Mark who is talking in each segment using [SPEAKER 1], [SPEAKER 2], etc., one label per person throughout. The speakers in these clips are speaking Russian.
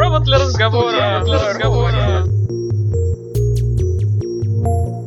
[SPEAKER 1] Провод для разговора. Для разговора.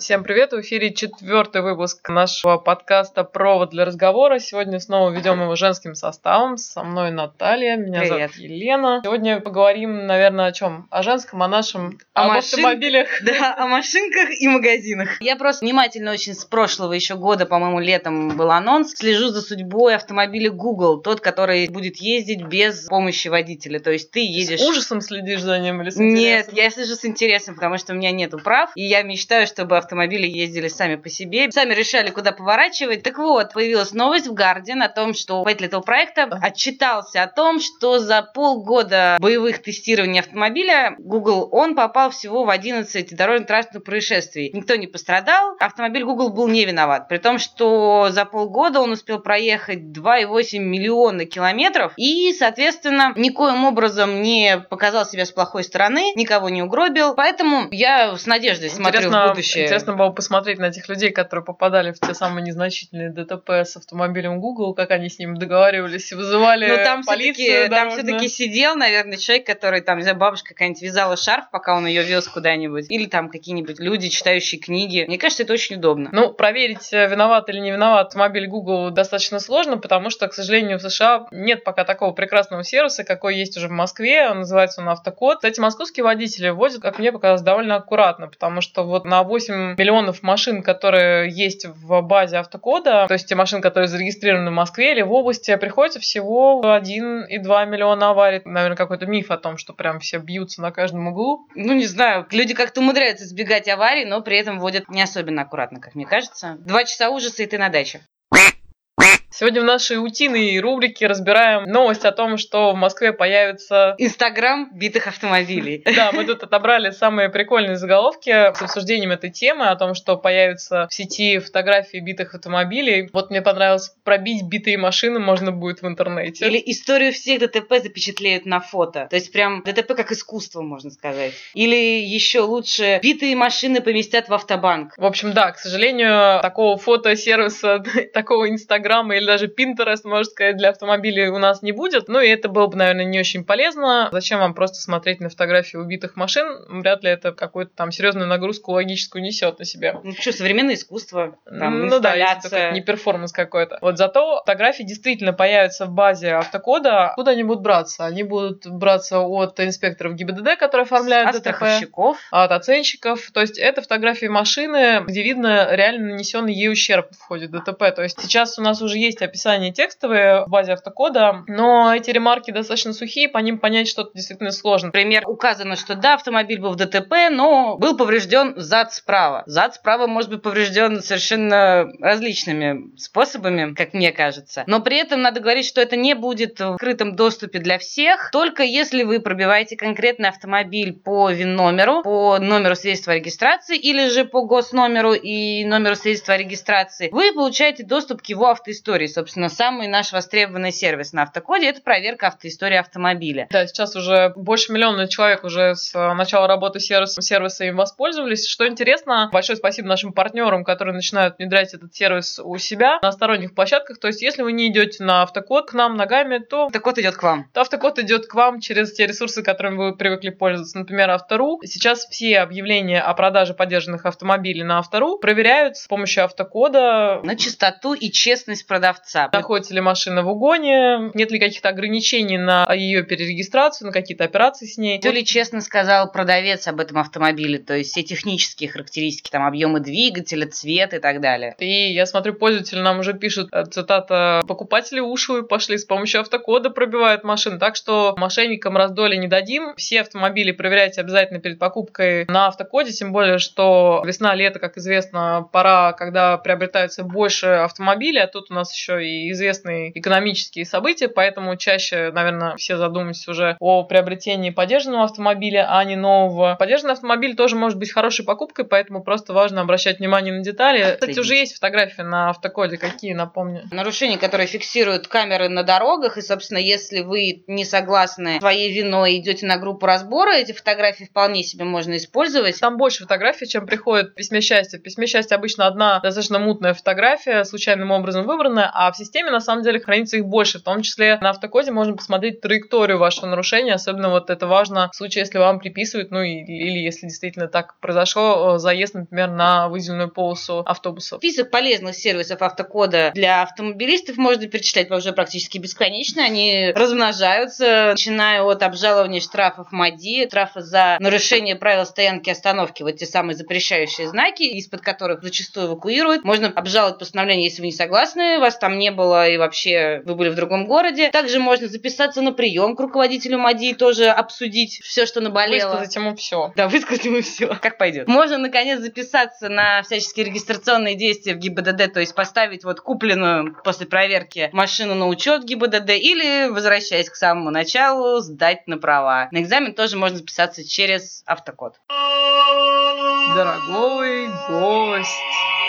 [SPEAKER 1] Всем привет! В эфире четвертый выпуск нашего подкаста «Провод для разговора». Сегодня снова ведем его женским составом. Со мной Наталья, меня
[SPEAKER 2] Привет.
[SPEAKER 1] зовут Елена. Сегодня поговорим, наверное, о чем? О женском, о нашем,
[SPEAKER 2] О
[SPEAKER 1] об
[SPEAKER 2] машин-
[SPEAKER 1] автомобилях.
[SPEAKER 2] Да, о машинках и магазинах. Я просто внимательно очень с прошлого еще года, по-моему, летом был анонс. Слежу за судьбой автомобиля Google, тот, который будет ездить без помощи водителя. То есть ты едешь...
[SPEAKER 1] С ужасом следишь за ним или с
[SPEAKER 2] Нет,
[SPEAKER 1] интересом?
[SPEAKER 2] я слежу с интересом, потому что у меня нету прав, и я мечтаю, чтобы автомобили ездили сами по себе, сами решали, куда поворачивать. Так вот, появилась новость в Guardian о том, что водитель этого проекта отчитался о том, что за полгода боевых тестирований автомобиля Google он попал всего в 11 дорожно-транспортных происшествий. Никто не пострадал, автомобиль Google был не виноват, при том, что за полгода он успел проехать 2,8 миллиона километров и, соответственно, никоим образом не показал себя с плохой стороны, никого не угробил. Поэтому я с надеждой смотрю
[SPEAKER 1] Интересно,
[SPEAKER 2] в будущее.
[SPEAKER 1] интересно было посмотреть на тех людей, которые попадали в те самые незначительные ДТП с автомобилем Google, как они с ним договаривались и вызывали
[SPEAKER 2] Но Ну, там
[SPEAKER 1] полицию.
[SPEAKER 2] все-таки там все-таки сидел, наверное, человек, который там, не знаю, бабушка какая-нибудь вязала шарф, пока он ее вез куда-нибудь. Или там какие-нибудь люди, читающие книги. Мне кажется, это очень удобно.
[SPEAKER 1] Ну, проверить, э, виноват или не виноват автомобиль Google достаточно сложно, потому что, к сожалению, в США нет пока такого прекрасного сервиса, какой есть уже в Москве. Он Называется он Автокод. Кстати, московские водители возят, как мне показалось, довольно аккуратно, потому что вот на 8 миллионов машин, которые есть в базе Автокода, то есть те машины, которые зарегистрированы в Москве или в области, приходится всего 1,2 миллиона аварий. Наверное, какой-то миф о том, что прям все бьются на каждом углу.
[SPEAKER 2] Ну, не знаю, люди как-то умудряются избегать аварий, но при этом водят не особенно аккуратно, как мне кажется. Два часа ужаса, и ты на даче.
[SPEAKER 1] Сегодня в нашей утиной рубрике разбираем новость о том, что в Москве появится
[SPEAKER 2] Инстаграм битых автомобилей.
[SPEAKER 1] Да, мы тут отобрали самые прикольные заголовки с обсуждением этой темы, о том, что появятся в сети фотографии битых автомобилей. Вот мне понравилось, пробить битые машины можно будет в интернете.
[SPEAKER 2] Или историю всех ДТП запечатлеют на фото. То есть прям ДТП как искусство, можно сказать. Или еще лучше, битые машины поместят в автобанк.
[SPEAKER 1] В общем, да, к сожалению, такого фотосервиса, такого Инстаграма или даже Pinterest, можно сказать, для автомобилей у нас не будет. Ну и это было бы, наверное, не очень полезно. Зачем вам просто смотреть на фотографии убитых машин? Вряд ли это какую-то там серьезную нагрузку логическую несет на себя.
[SPEAKER 2] Ну что, современное искусство, там,
[SPEAKER 1] ну да,
[SPEAKER 2] инсталляция.
[SPEAKER 1] не перформанс какой-то. Вот зато фотографии действительно появятся в базе автокода. Откуда они будут браться? Они будут браться от инспекторов ГИБДД, которые оформляют
[SPEAKER 2] От
[SPEAKER 1] ДТП.
[SPEAKER 2] страховщиков.
[SPEAKER 1] От оценщиков. То есть это фотографии машины, где видно реально нанесенный ей ущерб в ходе ДТП. То есть сейчас у нас уже есть описание текстовые в базе автокода, но эти ремарки достаточно сухие, по ним понять что-то действительно сложно.
[SPEAKER 2] Например, указано, что да, автомобиль был в ДТП, но был поврежден зад справа. Зад справа может быть поврежден совершенно различными способами, как мне кажется. Но при этом надо говорить, что это не будет в открытом доступе для всех, только если вы пробиваете конкретный автомобиль по ВИН-номеру, по номеру свидетельства о регистрации или же по госномеру и номеру свидетельства о регистрации, вы получаете доступ к его автоистории. Собственно, самый наш востребованный сервис на автокоде – это проверка автоистории автомобиля.
[SPEAKER 1] Да, сейчас уже больше миллиона человек уже с э, начала работы сервиса, сервиса им воспользовались. Что интересно, большое спасибо нашим партнерам, которые начинают внедрять этот сервис у себя на сторонних площадках. То есть, если вы не идете на автокод к нам ногами, то
[SPEAKER 2] Автокод идет к вам.
[SPEAKER 1] то автокод идет к вам через те ресурсы, которыми вы привыкли пользоваться. Например, Автору. Сейчас все объявления о продаже поддержанных автомобилей на Автору проверяют с помощью автокода.
[SPEAKER 2] На чистоту и честность продавца.
[SPEAKER 1] Находится ли машина в угоне, нет ли каких-то ограничений на ее перерегистрацию, на какие-то операции с ней.
[SPEAKER 2] Все ли честно сказал продавец об этом автомобиле, то есть все технические характеристики, там объемы двигателя, цвет и так далее.
[SPEAKER 1] И я смотрю, пользователи нам уже пишут, э, цитата, покупатели ушлые пошли с помощью автокода пробивают машины, так что мошенникам раздоли не дадим. Все автомобили проверяйте обязательно перед покупкой на автокоде, тем более, что весна-лето, как известно, пора, когда приобретается больше автомобилей, а тут у нас еще и известные экономические события, поэтому чаще, наверное, все задумываются уже о приобретении поддержанного автомобиля, а не нового. Поддержанный автомобиль тоже может быть хорошей покупкой, поэтому просто важно обращать внимание на детали. Кстати, уже есть фотографии на автокоде, какие, напомню.
[SPEAKER 2] Нарушения, которые фиксируют камеры на дорогах, и, собственно, если вы не согласны своей виной идете на группу разбора, эти фотографии вполне себе можно использовать.
[SPEAKER 1] Там больше фотографий, чем приходит в письме счастья. В письме счастья обычно одна достаточно мутная фотография, случайным образом выбранная, ограничены, а в системе на самом деле хранится их больше. В том числе на автокоде можно посмотреть траекторию вашего нарушения, особенно вот это важно в случае, если вам приписывают, ну или, или если действительно так произошло, заезд, например, на выделенную полосу автобуса.
[SPEAKER 2] Список полезных сервисов автокода для автомобилистов можно перечислять уже практически бесконечно. Они размножаются, начиная от обжалования штрафов МАДИ, штрафа за нарушение правил стоянки остановки, вот те самые запрещающие знаки, из-под которых зачастую эвакуируют. Можно обжаловать постановление, если вы не согласны, вас там не было и вообще вы были в другом городе. Также можно записаться на прием к руководителю МАДИ и тоже обсудить все, что наболело.
[SPEAKER 1] Высказать ему все.
[SPEAKER 2] Да, высказать ему все. Как пойдет. Можно, наконец, записаться на всяческие регистрационные действия в ГИБДД, то есть поставить вот купленную после проверки машину на учет ГИБДД или, возвращаясь к самому началу, сдать на права. На экзамен тоже можно записаться через автокод.
[SPEAKER 1] Дорогой гость.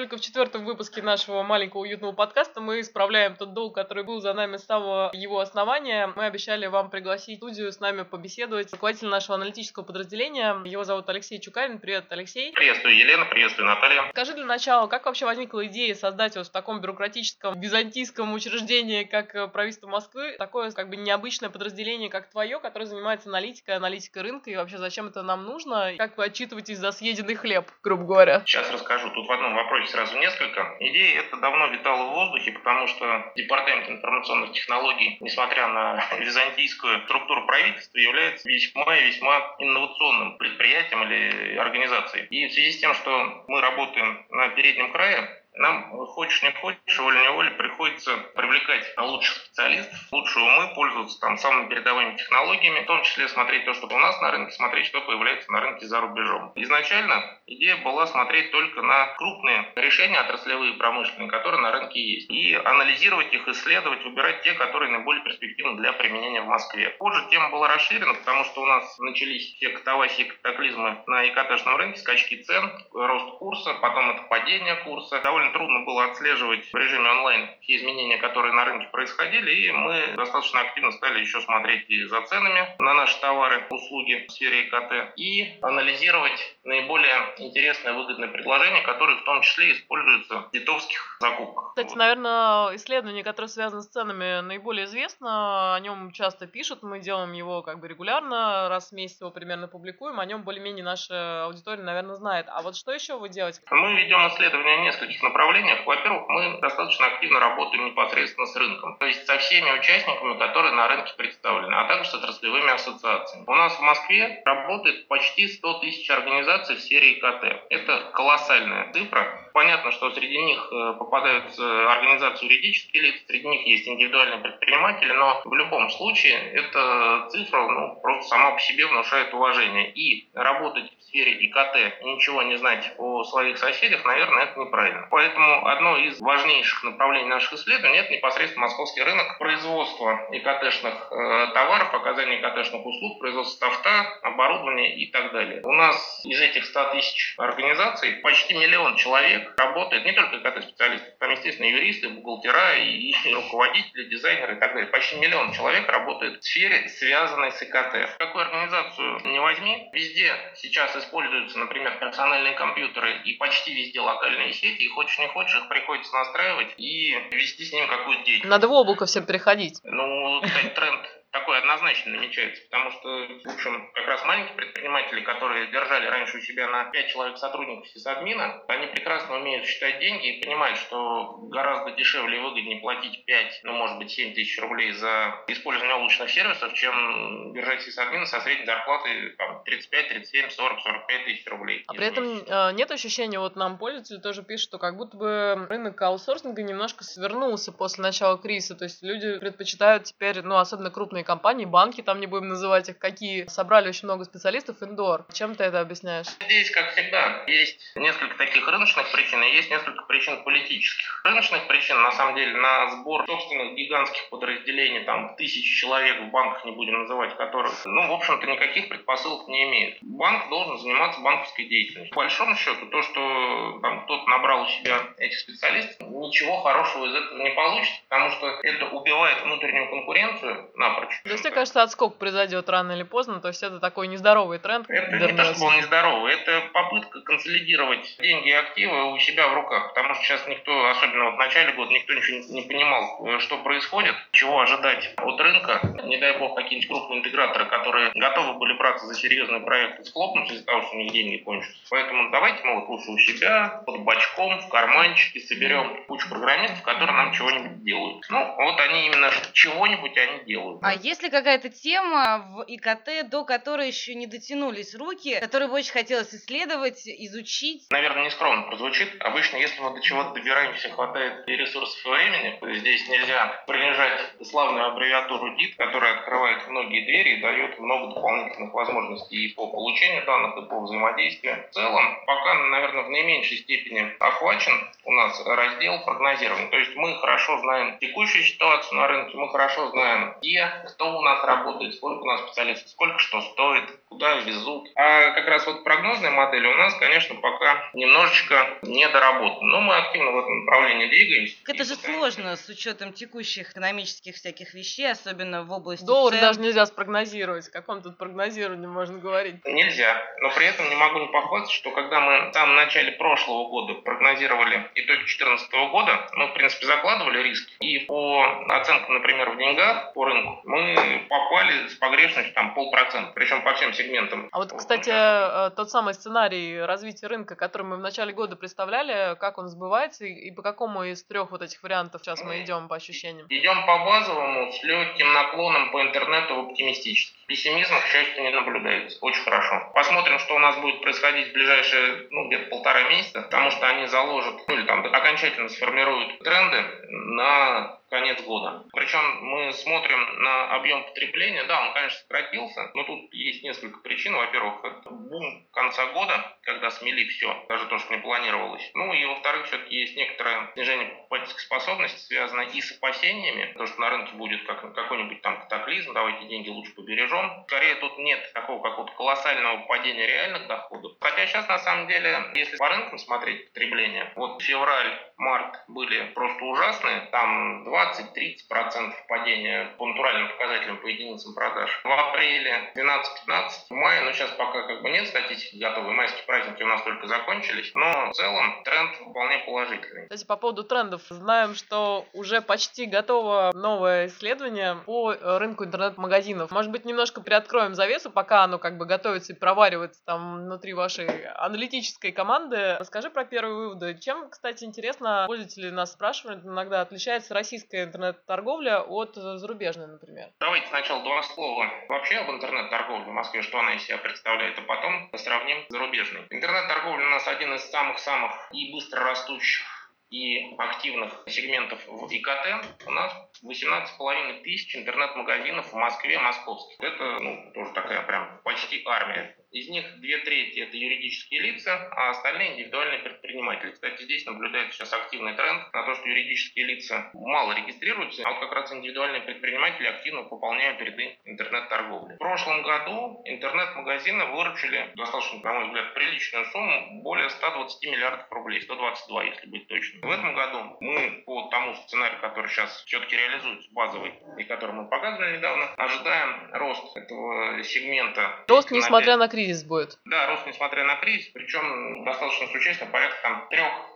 [SPEAKER 1] Только в четвертом выпуске нашего маленького уютного подкаста мы исправляем тот долг, который был за нами с самого его основания. Мы обещали вам пригласить в студию с нами побеседовать руководитель нашего аналитического подразделения. Его зовут Алексей Чукарин. Привет, Алексей.
[SPEAKER 3] Приветствую, Елена. Приветствую, Наталья.
[SPEAKER 1] Скажи для начала, как вообще возникла идея создать вот в таком бюрократическом, византийском учреждении, как э, правительство Москвы, такое как бы необычное подразделение, как твое, которое занимается аналитикой, аналитикой рынка, и вообще зачем это нам нужно? Как вы отчитываетесь за съеденный хлеб, грубо говоря?
[SPEAKER 3] Сейчас расскажу. Тут в одном вопросе вопросе сразу несколько. Идея это давно витала в воздухе, потому что Департамент информационных технологий, несмотря на византийскую структуру правительства, является весьма и весьма инновационным предприятием или организацией. И в связи с тем, что мы работаем на переднем крае, нам, хочешь не хочешь, волей-неволей приходится привлекать лучших специалистов, лучшие умы, пользоваться там самыми передовыми технологиями, в том числе смотреть то, что у нас на рынке, смотреть, что появляется на рынке за рубежом. Изначально идея была смотреть только на крупные решения отраслевые промышленные, которые на рынке есть, и анализировать их, исследовать, выбирать те, которые наиболее перспективны для применения в Москве. Позже тема была расширена, потому что у нас начались все катавасии катаклизмы на ИКТшном рынке, скачки цен, рост курса, потом это падение курса. Довольно довольно трудно было отслеживать в режиме онлайн те изменения, которые на рынке происходили, и мы достаточно активно стали еще смотреть и за ценами на наши товары, услуги в сфере ИКТ, и анализировать наиболее интересные выгодные предложения, которые в том числе используются в литовских закупках.
[SPEAKER 1] Кстати, наверное, исследование, которое связано с ценами, наиболее известно, о нем часто пишут, мы делаем его как бы регулярно, раз в месяц его примерно публикуем, о нем более-менее наша аудитория, наверное, знает. А вот что еще вы делаете?
[SPEAKER 3] Мы ведем исследования нескольких направлениях. Во-первых, мы достаточно активно работаем непосредственно с рынком, то есть со всеми участниками, которые на рынке представлены, а также с отраслевыми ассоциациями. У нас в Москве работает почти 100 тысяч организаций в сфере ИКТ. Это колоссальная цифра. Понятно, что среди них э, попадаются организации юридические лица, среди них есть индивидуальные предприниматели, но в любом случае эта цифра ну, просто сама по себе внушает уважение. И работать в сфере ИКТ и ничего не знать о своих соседях, наверное, это неправильно. Поэтому одно из важнейших направлений наших исследований – это непосредственно московский рынок производства ИКТшных э, товаров, оказания ИКТшных услуг, производства софта, оборудования и так далее. У нас из этих 100 тысяч организаций почти миллион человек работает, не только ИКТ-специалисты, там, естественно, юристы, бухгалтера и, и руководители, дизайнеры и так далее. Почти миллион человек работает в сфере, связанной с ИКТ. Какую организацию не возьми, везде сейчас используются, например, персональные компьютеры и почти везде локальные сети, и хочешь не хочешь, их приходится настраивать и вести с ним какую-то деятельность.
[SPEAKER 1] Надо в облако всем переходить.
[SPEAKER 3] Ну, кстати, тренд такой однозначно намечается, потому что, в общем, как раз маленькие предприниматели, которые держали раньше у себя на 5 человек сотрудников сисадмина, они прекрасно умеют считать деньги и понимают, что гораздо дешевле и выгоднее платить 5, ну, может быть, 7 тысяч рублей за использование облачных сервисов, чем держать сисадмина со средней зарплатой там, 35, 37, 40, 45 тысяч рублей.
[SPEAKER 1] А при этом э, нет ощущения, вот нам пользователи тоже пишут, что как будто бы рынок аутсорсинга немножко свернулся после начала кризиса, то есть люди предпочитают теперь, ну, особенно крупные крупные компании, банки, там не будем называть их, какие собрали очень много специалистов индор. Чем ты это объясняешь?
[SPEAKER 3] Здесь, как всегда, есть несколько таких рыночных причин и есть несколько причин политических. Рыночных причин, на самом деле, на сбор собственных гигантских подразделений, там, тысячи человек в банках, не будем называть которых, ну, в общем-то, никаких предпосылок не имеет. Банк должен заниматься банковской деятельностью. По большому счету, то, что там кто-то набрал у себя этих специалистов, ничего хорошего из этого не получится, потому что это убивает внутреннюю конкуренцию напрочь.
[SPEAKER 1] То есть, мне кажется, отскок произойдет рано или поздно, то есть это такой нездоровый тренд.
[SPEAKER 3] Это не то, чтобы он нездоровый, это попытка консолидировать деньги и активы у себя в руках, потому что сейчас никто, особенно вот в начале года, никто ничего не понимал, что происходит, чего ожидать от рынка. Не дай бог, какие-нибудь крупные интеграторы, которые готовы были браться за серьезные проекты, схлопнутся из-за того, что у них деньги кончатся. Поэтому давайте мы вот лучше у себя, под бачком, в карманчике соберем кучу программистов, которые нам чего-нибудь делают. Ну, вот они именно чего-нибудь они делают.
[SPEAKER 2] А есть ли какая-то тема в ИКТ, до которой еще не дотянулись руки, которую бы очень хотелось исследовать, изучить?
[SPEAKER 3] Наверное, нескромно прозвучит. Обычно, если мы до чего-то добираемся, хватает и ресурсов, и времени, здесь нельзя принижать славную аббревиатуру DIT, которая открывает многие двери и дает много дополнительных возможностей и по получению данных, и по взаимодействию. В целом, пока, наверное, в наименьшей степени охвачен у нас раздел прогнозирования. То есть мы хорошо знаем текущую ситуацию на рынке, мы хорошо знаем, где, кто у нас работает, сколько у нас специалистов, сколько что стоит, куда везут. А как раз вот прогнозные модели у нас, конечно, пока немножечко недоработаны. Но мы активно в этом направлении двигаемся.
[SPEAKER 2] Это же сложно с учетом текущих экономических всяких вещей, особенно в области
[SPEAKER 1] Доллар
[SPEAKER 2] цен.
[SPEAKER 1] даже нельзя спрогнозировать. О каком тут прогнозировании можно говорить?
[SPEAKER 3] Нельзя. Но при этом не могу не похвастаться, что когда мы в самом начале прошлого года прогнозировали итоги 2014 года, мы, в принципе, закладывали риски. И по оценкам, например, в деньгах по рынку, мы попали с погрешностью там полпроцента, причем по всем сегментам.
[SPEAKER 1] А вот, кстати, э, тот самый сценарий развития рынка, который мы в начале года представляли, как он сбывается и и по какому из трех вот этих вариантов сейчас мы идем по ощущениям?
[SPEAKER 3] Идем по базовому с легким наклоном по интернету в оптимистический. Пессимизма, к счастью, не наблюдается. Очень хорошо. Посмотрим, что у нас будет происходить в ближайшие, ну, где-то полтора месяца, потому что они заложат, ну, или там окончательно сформируют тренды на конец года. Причем мы смотрим на объем потребления. Да, он, конечно, сократился, но тут есть несколько причин. Во-первых, это бум конца года, когда смели все, даже то, что не планировалось. Ну и, во-вторых, все-таки есть некоторое снижение покупательской способности, связанное и с опасениями, то, что на рынке будет как, какой-нибудь там катаклизм, давайте деньги лучше побережем. Скорее, тут нет такого какого-то колоссального падения реальных доходов. Хотя сейчас, на самом деле, если по рынкам смотреть потребление, вот февраль, март были просто ужасные, там 20-30% падения по натуральным показателям по единицам продаж. В апреле 12-15, в мае, ну сейчас пока как бы нет статистики готовой, майские праздники у нас только закончились, но в целом тренд вполне положительный.
[SPEAKER 1] Кстати, по поводу трендов. Знаем, что уже почти готово новое исследование по э, рынку интернет-магазинов. Может быть, немножко приоткроем завесу, пока оно как бы готовится и проваривается там внутри вашей аналитической команды. Расскажи про первые выводы. Чем, кстати, интересно, пользователи нас спрашивают, иногда отличается российская интернет-торговля от э, зарубежной, например?
[SPEAKER 3] Давайте сначала два слова вообще об интернет-торговле в Москве, что она из себя представляет, а потом сравним с зарубежной. Интернет-торговля у нас один из самых-самых и быстро растущих и активных сегментов в ИКТ у нас 18,5 тысяч интернет-магазинов в Москве, московских. Это ну, тоже такая прям почти армия. Из них две трети это юридические лица, а остальные индивидуальные предприниматели. Кстати, здесь наблюдается сейчас активный тренд на то, что юридические лица мало регистрируются, а вот как раз индивидуальные предприниматели активно пополняют ряды интернет-торговли. В прошлом году интернет-магазины выручили достаточно, на мой взгляд, приличную сумму, более 120 миллиардов рублей, 122, если быть точным. В этом году мы по тому сценарию, который сейчас все-таки реализуется, базовый, и который мы показывали недавно, ожидаем рост этого сегмента.
[SPEAKER 1] Рост, несмотря на кризис будет.
[SPEAKER 3] Да, рост несмотря на кризис, причем достаточно существенно, порядка там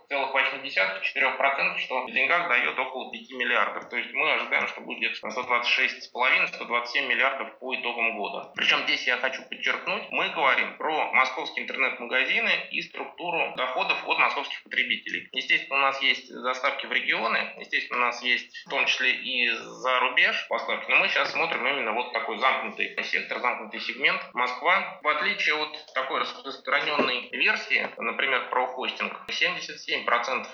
[SPEAKER 3] 3,8-4%, что в деньгах дает около 5 миллиардов. То есть мы ожидаем, что будет где-то 126,5-127 миллиардов по итогам года. Причем здесь я хочу подчеркнуть, мы говорим про московские интернет-магазины и структуру доходов от московских потребителей. Естественно, у нас есть заставки в регионы, естественно, у нас есть в том числе и за рубеж поставки, но мы сейчас смотрим именно вот такой замкнутый сектор, замкнутый сегмент. Москва, в отличие от такой распространенной версии, например, про хостинг, 77%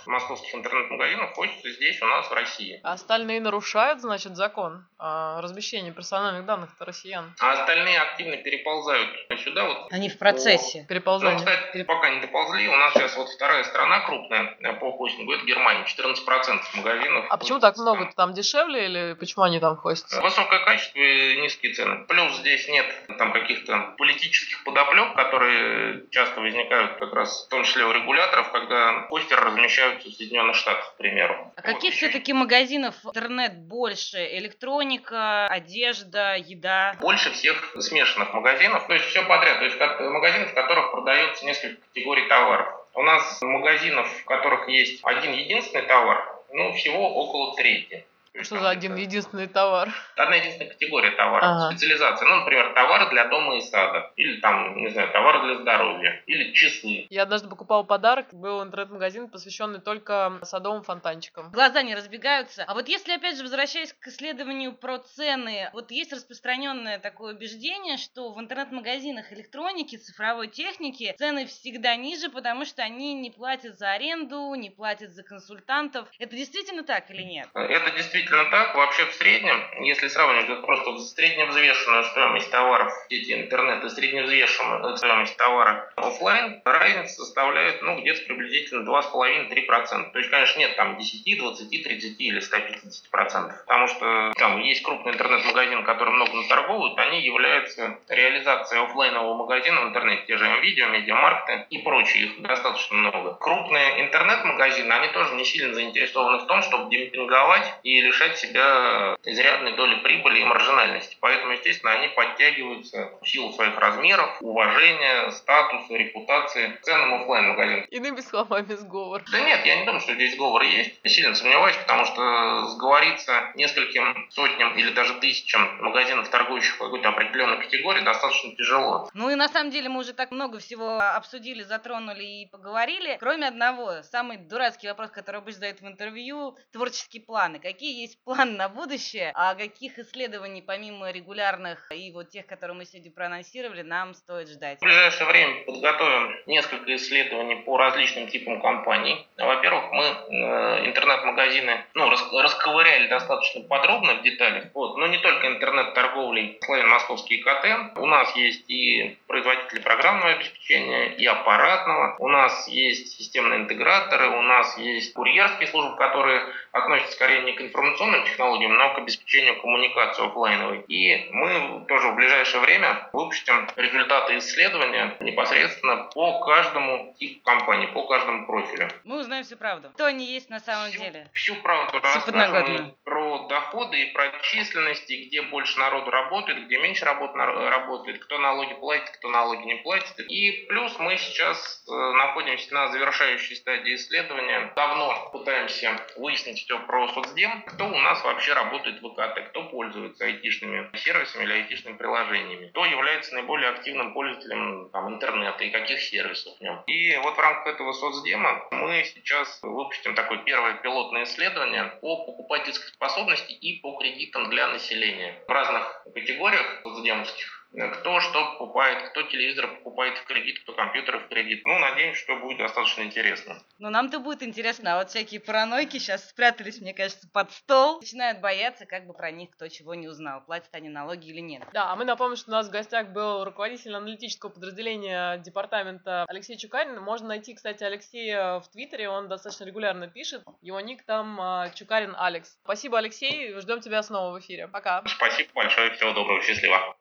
[SPEAKER 3] московских интернет-магазинов хостятся здесь у нас в России.
[SPEAKER 1] А остальные нарушают, значит, закон о размещении персональных данных-то россиян?
[SPEAKER 3] А остальные активно переползают сюда. Вот
[SPEAKER 2] Они в процессе.
[SPEAKER 3] Ну,
[SPEAKER 1] Переползание.
[SPEAKER 3] кстати, пока не доползли. У нас сейчас вот вторая страна крупная по хостингу, это Германия. 14% магазинов.
[SPEAKER 1] А почему так много? Там дешевле или почему они там хостятся?
[SPEAKER 3] Высокое качество и низкие цены. Плюс здесь нет там каких-то политических подоплек, которые часто возникают как раз в том числе у регуляторов, когда хостинг постеры размещаются в Соединенных Штатах, к примеру.
[SPEAKER 2] А вот каких все-таки магазинов интернет больше? Электроника, одежда, еда?
[SPEAKER 3] Больше всех смешанных магазинов, то есть все подряд. То есть магазинов, в которых продается несколько категорий товаров. У нас магазинов, в которых есть один единственный товар, ну, всего около трети.
[SPEAKER 1] Что за один единственный товар?
[SPEAKER 3] Одна единственная категория товаров, ага. специализация. Ну, например, товары для дома и сада. Или там, не знаю, товары для здоровья. Или часы.
[SPEAKER 1] Я однажды покупал подарок. Был интернет-магазин, посвященный только садовым фонтанчикам.
[SPEAKER 2] Глаза не разбегаются. А вот если, опять же, возвращаясь к исследованию про цены, вот есть распространенное такое убеждение, что в интернет-магазинах электроники, цифровой техники цены всегда ниже, потому что они не платят за аренду, не платят за консультантов. Это действительно так или нет?
[SPEAKER 3] Это действительно действительно так. Вообще в среднем, если сравнивать просто средневзвешенную стоимость товаров в сети интернет и средневзвешенную стоимость товара офлайн, разница составляет ну, где-то приблизительно 2,5-3%. То есть, конечно, нет там 10, 20, 30 или 150%. Потому что там есть крупный интернет-магазин, который много наторговывают, они являются реализацией офлайнового магазина в интернете, те же видео, медиамаркты и прочие, их достаточно много. Крупные интернет-магазины, они тоже не сильно заинтересованы в том, чтобы демпинговать или лишать себя изрядной доли прибыли и маржинальности. Поэтому, естественно, они подтягиваются в силу своих размеров, уважения, статуса, репутации к ценам офлайн магазинов.
[SPEAKER 1] Иными словами, сговор.
[SPEAKER 3] Да нет, я не думаю, что здесь сговор есть. Я сильно сомневаюсь, потому что сговориться нескольким сотням или даже тысячам магазинов, торгующих в какой-то определенной категории, достаточно тяжело.
[SPEAKER 2] Ну и на самом деле мы уже так много всего обсудили, затронули и поговорили. Кроме одного, самый дурацкий вопрос, который обычно задают в интервью, творческие планы. Какие есть план на будущее, а каких исследований, помимо регулярных и вот тех, которые мы сегодня проанонсировали, нам стоит ждать?
[SPEAKER 3] В ближайшее время подготовим несколько исследований по различным типам компаний. Во-первых, мы э, интернет-магазины ну, рас, расковыряли достаточно подробно в деталях, вот, но не только интернет-торговлей Славян Московский КТ. У нас есть и производители программного обеспечения, и аппаратного. У нас есть системные интеграторы, у нас есть курьерские службы, которые относятся скорее не к информационным технологиям, но к обеспечению коммуникации офлайновой. И мы тоже в ближайшее время выпустим результаты исследования непосредственно по каждому типу компании, по каждому профилю.
[SPEAKER 2] Мы узнаем всю правду. Кто они есть на самом
[SPEAKER 3] всю,
[SPEAKER 2] деле.
[SPEAKER 3] Всю правду расскажем про доходы и про численности, где больше народу работает, где меньше работ работает, кто налоги платит, кто налоги не платит. И плюс мы сейчас э, находимся на завершающей стадии исследования. Давно пытаемся выяснить все про соцдем, кто у нас вообще работает в ИКТ, кто пользуется айтишными сервисами или айтишными приложениями, кто является наиболее активным пользователем там, интернета и каких сервисов в нем. И вот в рамках этого соцдема мы сейчас выпустим такое первое пилотное исследование по покупательской способности и по кредитам для населения в разных категориях соцдемовских кто что покупает, кто телевизор покупает в кредит, кто компьютер в кредит. Ну, надеемся, что будет достаточно интересно.
[SPEAKER 2] Ну, нам-то будет интересно, а вот всякие паранойки сейчас спрятались, мне кажется, под стол. Начинают бояться, как бы про них кто чего не узнал, платят они налоги или нет.
[SPEAKER 1] Да, а мы напомним, что у нас в гостях был руководитель аналитического подразделения департамента Алексей Чукарин. Можно найти, кстати, Алексея в Твиттере, он достаточно регулярно пишет. Его ник там а, Чукарин Алекс. Спасибо, Алексей, ждем тебя снова в эфире. Пока.
[SPEAKER 3] Спасибо большое, всего доброго, счастливо.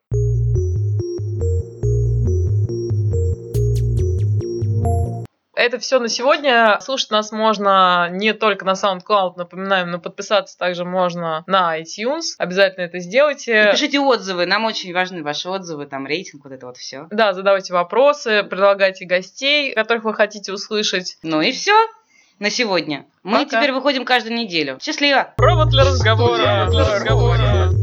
[SPEAKER 1] Это все на сегодня. Слушать нас можно не только на SoundCloud, напоминаем, но подписаться также можно на iTunes. Обязательно это сделайте.
[SPEAKER 2] И пишите отзывы, нам очень важны ваши отзывы, там рейтинг, вот это вот все.
[SPEAKER 1] Да, задавайте вопросы, предлагайте гостей, которых вы хотите услышать.
[SPEAKER 2] Ну и все на сегодня. Мы Пока. теперь выходим каждую неделю. Счастливо!
[SPEAKER 1] Провод для разговора. Провод для разговора.